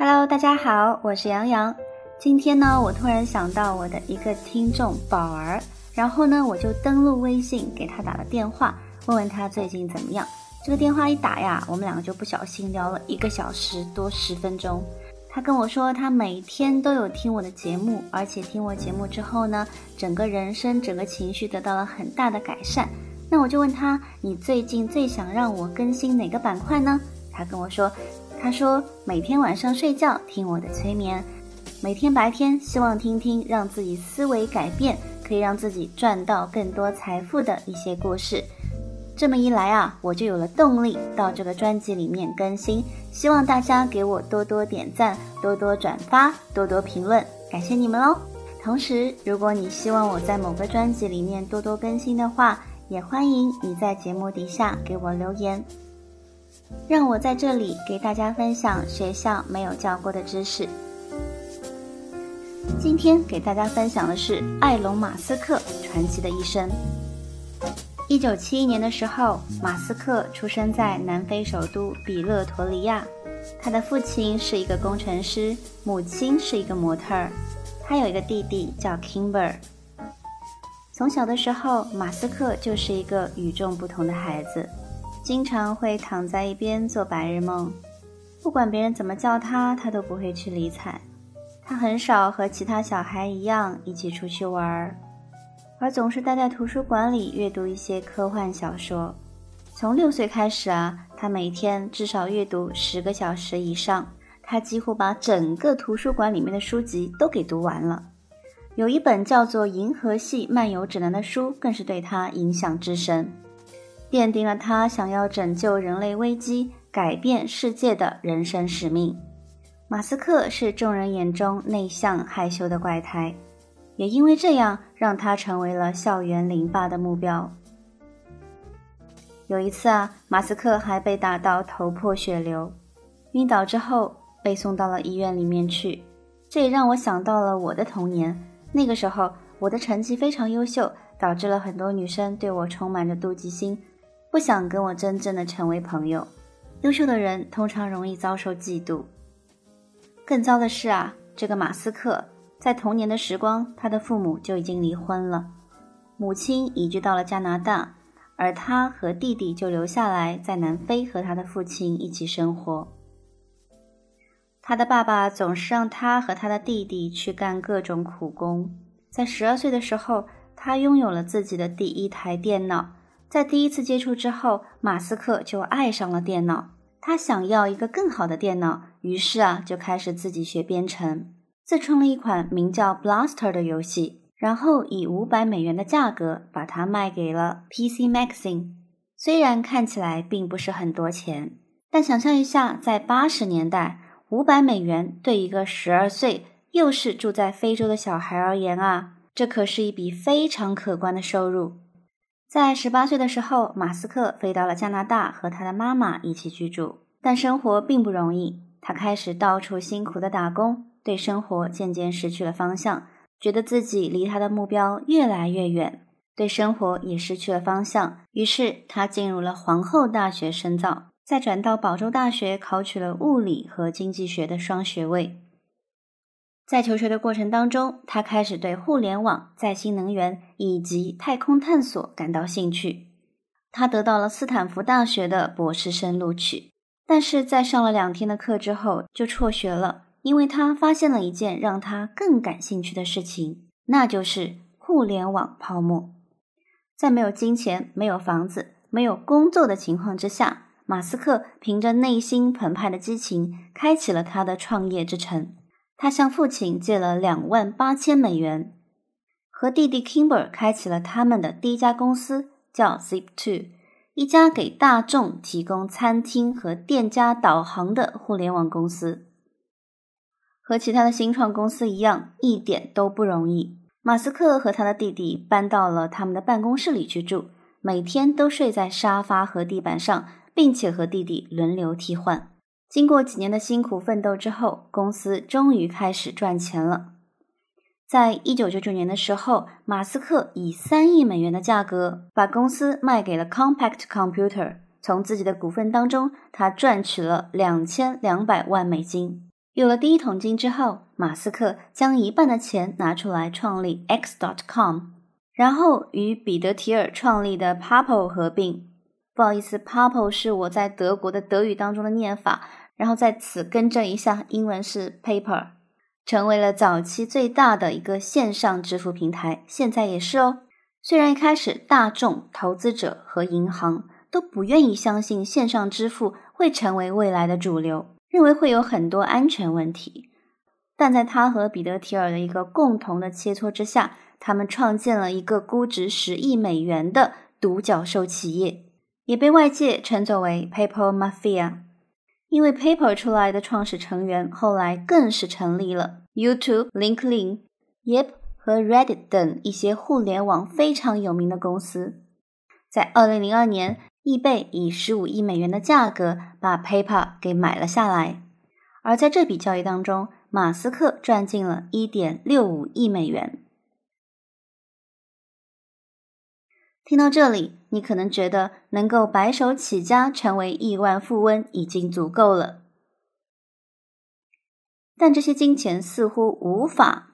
Hello，大家好，我是杨洋。今天呢，我突然想到我的一个听众宝儿，然后呢，我就登录微信给他打了电话，问问他最近怎么样。这个电话一打呀，我们两个就不小心聊了一个小时多十分钟。他跟我说，他每天都有听我的节目，而且听我节目之后呢，整个人生、整个情绪得到了很大的改善。那我就问他，你最近最想让我更新哪个板块呢？他跟我说，他说每天晚上睡觉听我的催眠，每天白天希望听听让自己思维改变，可以让自己赚到更多财富的一些故事。这么一来啊，我就有了动力到这个专辑里面更新。希望大家给我多多点赞、多多转发、多多评论，感谢你们喽！同时，如果你希望我在某个专辑里面多多更新的话，也欢迎你在节目底下给我留言，让我在这里给大家分享学校没有教过的知识。今天给大家分享的是埃隆·马斯克传奇的一生。一九七一年的时候，马斯克出生在南非首都比勒陀利亚。他的父亲是一个工程师，母亲是一个模特儿。他有一个弟弟叫 Kimber。从小的时候，马斯克就是一个与众不同的孩子，经常会躺在一边做白日梦。不管别人怎么叫他，他都不会去理睬。他很少和其他小孩一样一起出去玩儿。而总是待在图书馆里阅读一些科幻小说。从六岁开始啊，他每天至少阅读十个小时以上。他几乎把整个图书馆里面的书籍都给读完了。有一本叫做《银河系漫游指南》的书，更是对他影响至深，奠定了他想要拯救人类危机、改变世界的人生使命。马斯克是众人眼中内向害羞的怪胎。也因为这样，让他成为了校园凌霸的目标。有一次啊，马斯克还被打到头破血流，晕倒之后被送到了医院里面去。这也让我想到了我的童年。那个时候，我的成绩非常优秀，导致了很多女生对我充满着妒忌心，不想跟我真正的成为朋友。优秀的人通常容易遭受嫉妒。更糟的是啊，这个马斯克。在童年的时光，他的父母就已经离婚了，母亲移居到了加拿大，而他和弟弟就留下来在南非和他的父亲一起生活。他的爸爸总是让他和他的弟弟去干各种苦工。在十二岁的时候，他拥有了自己的第一台电脑。在第一次接触之后，马斯克就爱上了电脑。他想要一个更好的电脑，于是啊，就开始自己学编程。自创了一款名叫 Blaster 的游戏，然后以五百美元的价格把它卖给了 PC Magazine。虽然看起来并不是很多钱，但想象一下，在八十年代，五百美元对一个十二岁又是住在非洲的小孩而言啊，这可是一笔非常可观的收入。在十八岁的时候，马斯克飞到了加拿大和他的妈妈一起居住，但生活并不容易，他开始到处辛苦的打工。对生活渐渐失去了方向，觉得自己离他的目标越来越远，对生活也失去了方向。于是他进入了皇后大学深造，再转到保州大学考取了物理和经济学的双学位。在求学的过程当中，他开始对互联网、再 sinh 能源以及太空探索感到兴趣。他得到了斯坦福大学的博士生录取，但是在上了两天的课之后就辍学了。因为他发现了一件让他更感兴趣的事情，那就是互联网泡沫。在没有金钱、没有房子、没有工作的情况之下，马斯克凭着内心澎湃的激情，开启了他的创业之程。他向父亲借了两万八千美元，和弟弟 Kimber 开启了他们的第一家公司，叫 Zip2，一家给大众提供餐厅和店家导航的互联网公司。和其他的新创公司一样，一点都不容易。马斯克和他的弟弟搬到了他们的办公室里去住，每天都睡在沙发和地板上，并且和弟弟轮流替换。经过几年的辛苦奋斗之后，公司终于开始赚钱了。在一九九九年的时候，马斯克以三亿美元的价格把公司卖给了 Compact Computer，从自己的股份当中，他赚取了两千两百万美金。有了第一桶金之后，马斯克将一半的钱拿出来创立 X.com，然后与彼得提尔创立的 Purple 合并。不好意思，Purple 是我在德国的德语当中的念法，然后在此更正一下，英文是 Paper，成为了早期最大的一个线上支付平台，现在也是哦。虽然一开始大众、投资者和银行都不愿意相信线上支付会成为未来的主流。认为会有很多安全问题，但在他和彼得提尔的一个共同的切磋之下，他们创建了一个估值十亿美元的独角兽企业，也被外界称作为 Paper Mafia。因为 Paper 出来的创始成员后来更是成立了 YouTube、LinkedIn、Yep 和 Reddit 等一些互联网非常有名的公司。在二零零二年。易贝以十五亿美元的价格把 Paper 给买了下来，而在这笔交易当中，马斯克赚进了一点六五亿美元。听到这里，你可能觉得能够白手起家成为亿万富翁已经足够了，但这些金钱似乎无法，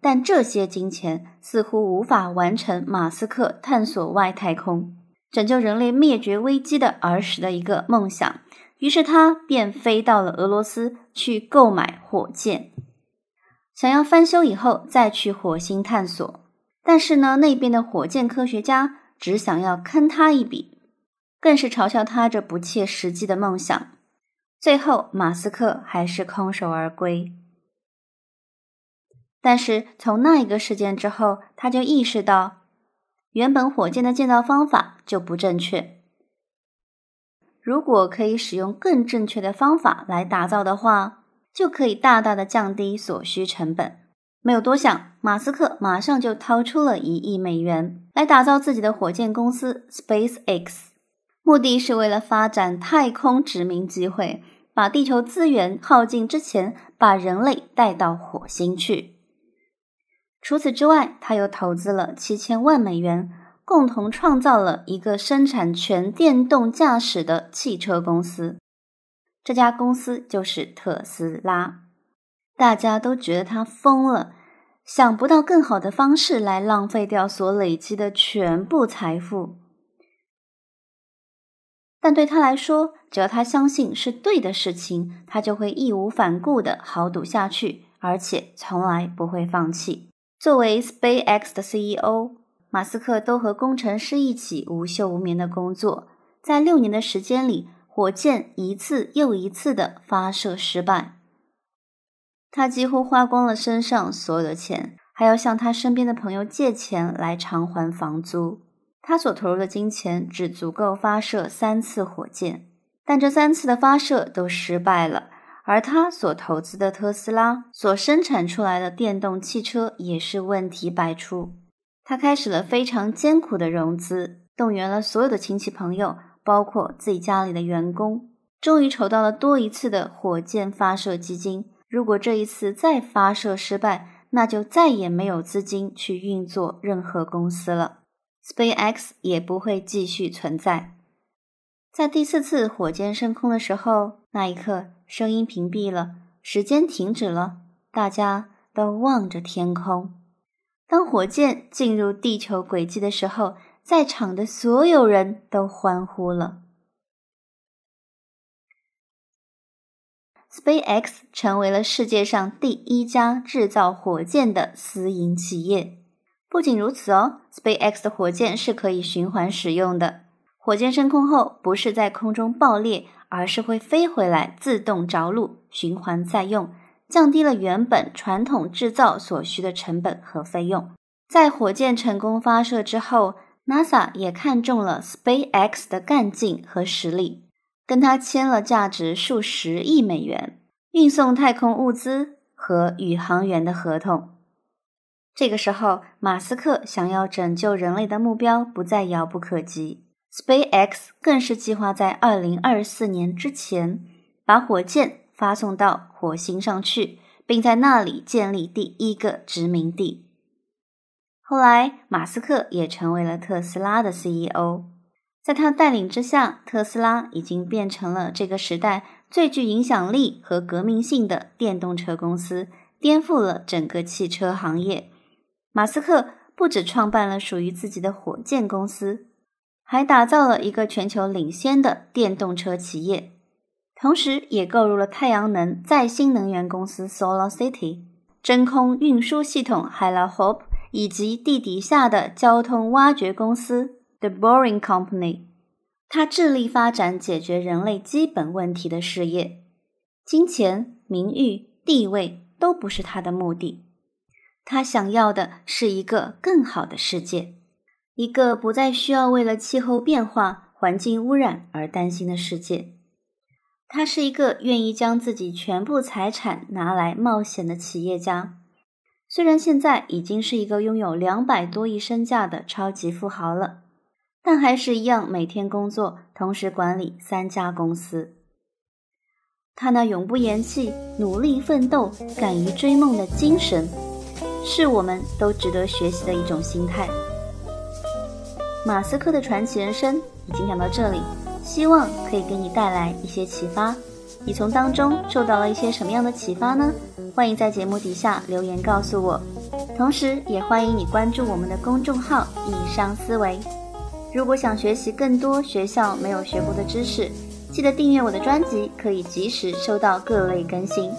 但这些金钱似乎无法完成马斯克探索外太空。拯救人类灭绝危机的儿时的一个梦想，于是他便飞到了俄罗斯去购买火箭，想要翻修以后再去火星探索。但是呢，那边的火箭科学家只想要坑他一笔，更是嘲笑他这不切实际的梦想。最后，马斯克还是空手而归。但是从那一个事件之后，他就意识到。原本火箭的建造方法就不正确，如果可以使用更正确的方法来打造的话，就可以大大的降低所需成本。没有多想，马斯克马上就掏出了一亿美元来打造自己的火箭公司 SpaceX，目的是为了发展太空殖民机会，把地球资源耗尽之前，把人类带到火星去。除此之外，他又投资了七千万美元，共同创造了一个生产全电动驾驶的汽车公司。这家公司就是特斯拉。大家都觉得他疯了，想不到更好的方式来浪费掉所累积的全部财富。但对他来说，只要他相信是对的事情，他就会义无反顾的豪赌下去，而且从来不会放弃。作为 SpaceX 的 CEO，马斯克都和工程师一起无休无眠的工作。在六年的时间里，火箭一次又一次的发射失败，他几乎花光了身上所有的钱，还要向他身边的朋友借钱来偿还房租。他所投入的金钱只足够发射三次火箭，但这三次的发射都失败了。而他所投资的特斯拉所生产出来的电动汽车也是问题百出。他开始了非常艰苦的融资，动员了所有的亲戚朋友，包括自己家里的员工，终于筹到了多一次的火箭发射基金。如果这一次再发射失败，那就再也没有资金去运作任何公司了，SpaceX 也不会继续存在。在第四次火箭升空的时候，那一刻。声音屏蔽了，时间停止了，大家都望着天空。当火箭进入地球轨迹的时候，在场的所有人都欢呼了。SpaceX 成为了世界上第一家制造火箭的私营企业。不仅如此哦，SpaceX 的火箭是可以循环使用的。火箭升空后，不是在空中爆裂。而是会飞回来，自动着陆，循环再用，降低了原本传统制造所需的成本和费用。在火箭成功发射之后，NASA 也看中了 SpaceX 的干劲和实力，跟他签了价值数十亿美元运送太空物资和宇航员的合同。这个时候，马斯克想要拯救人类的目标不再遥不可及。SpaceX 更是计划在二零二四年之前把火箭发送到火星上去，并在那里建立第一个殖民地。后来，马斯克也成为了特斯拉的 CEO，在他带领之下，特斯拉已经变成了这个时代最具影响力和革命性的电动车公司，颠覆了整个汽车行业。马斯克不止创办了属于自己的火箭公司，还打造了一个全球领先的电动车企业，同时也购入了太阳能再新能源公司 Solar City、真空运输系统 h y l a Hope 以及地底下的交通挖掘公司 The Boring Company。他致力发展解决人类基本问题的事业，金钱、名誉、地位都不是他的目的。他想要的是一个更好的世界，一个不再需要为了气候变化、环境污染而担心的世界。他是一个愿意将自己全部财产拿来冒险的企业家，虽然现在已经是一个拥有两百多亿身价的超级富豪了，但还是一样每天工作，同时管理三家公司。他那永不言弃、努力奋斗、敢于追梦的精神。是我们都值得学习的一种心态。马斯克的传奇人生已经讲到这里，希望可以给你带来一些启发。你从当中受到了一些什么样的启发呢？欢迎在节目底下留言告诉我。同时，也欢迎你关注我们的公众号“以上思维”。如果想学习更多学校没有学过的知识，记得订阅我的专辑，可以及时收到各类更新。